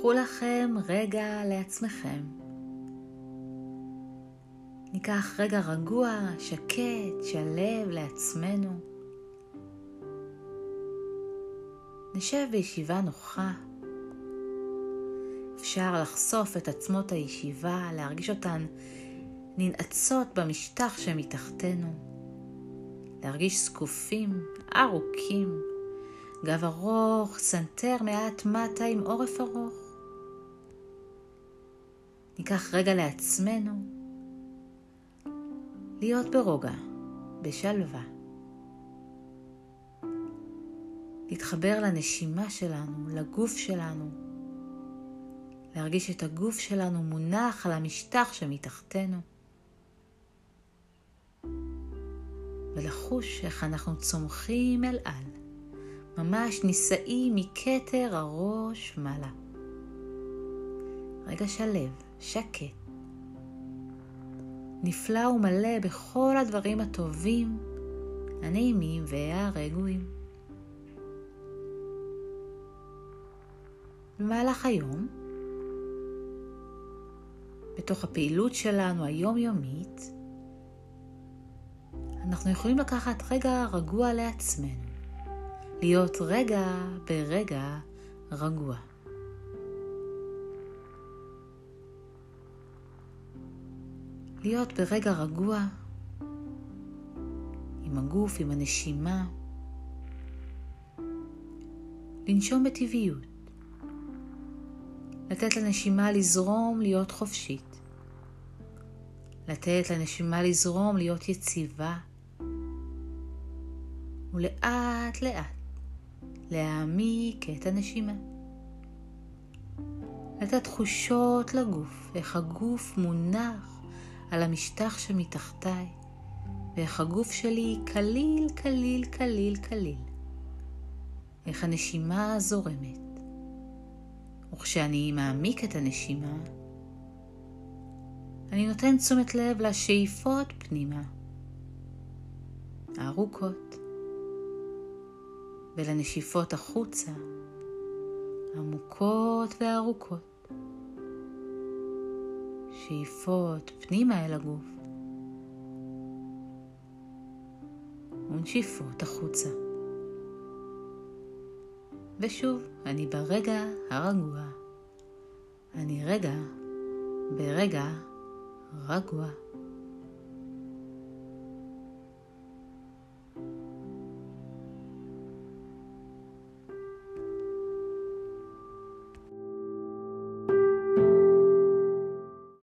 קחו לכם רגע לעצמכם. ניקח רגע רגוע, שקט, שלב לעצמנו. נשב בישיבה נוחה. אפשר לחשוף את עצמות הישיבה, להרגיש אותן ננעצות במשטח שמתחתנו. להרגיש זקופים, ארוכים, גב ארוך, סנטר מעט מטה עם עורף ארוך. ניקח רגע לעצמנו להיות ברוגע, בשלווה. להתחבר לנשימה שלנו, לגוף שלנו. להרגיש את הגוף שלנו מונח על המשטח שמתחתנו. ולחוש איך אנחנו צומחים אל על, ממש נישאים מכתר הראש מעלה. רגע שלב, שקט. נפלא ומלא בכל הדברים הטובים, הנעימים והרגועים. במהלך היום, בתוך הפעילות שלנו היומיומית, אנחנו יכולים לקחת רגע רגוע לעצמנו, להיות רגע ברגע רגוע. להיות ברגע רגוע עם הגוף, עם הנשימה, לנשום בטבעיות, לתת לנשימה לזרום, להיות חופשית, לתת לנשימה לזרום, להיות יציבה, ולאט לאט להעמיק את הנשימה. לתת תחושות לגוף, איך הגוף מונח על המשטח שמתחתיי, ואיך הגוף שלי קליל, קליל, קליל, קליל. איך הנשימה זורמת. וכשאני מעמיק את הנשימה, אני נותן תשומת לב לשאיפות פנימה, הארוכות, ולנשיפות החוצה, עמוקות וארוכות. שאיפות פנימה אל הגוף, ונשיפות החוצה. ושוב, אני ברגע הרגוע. אני רגע ברגע רגוע.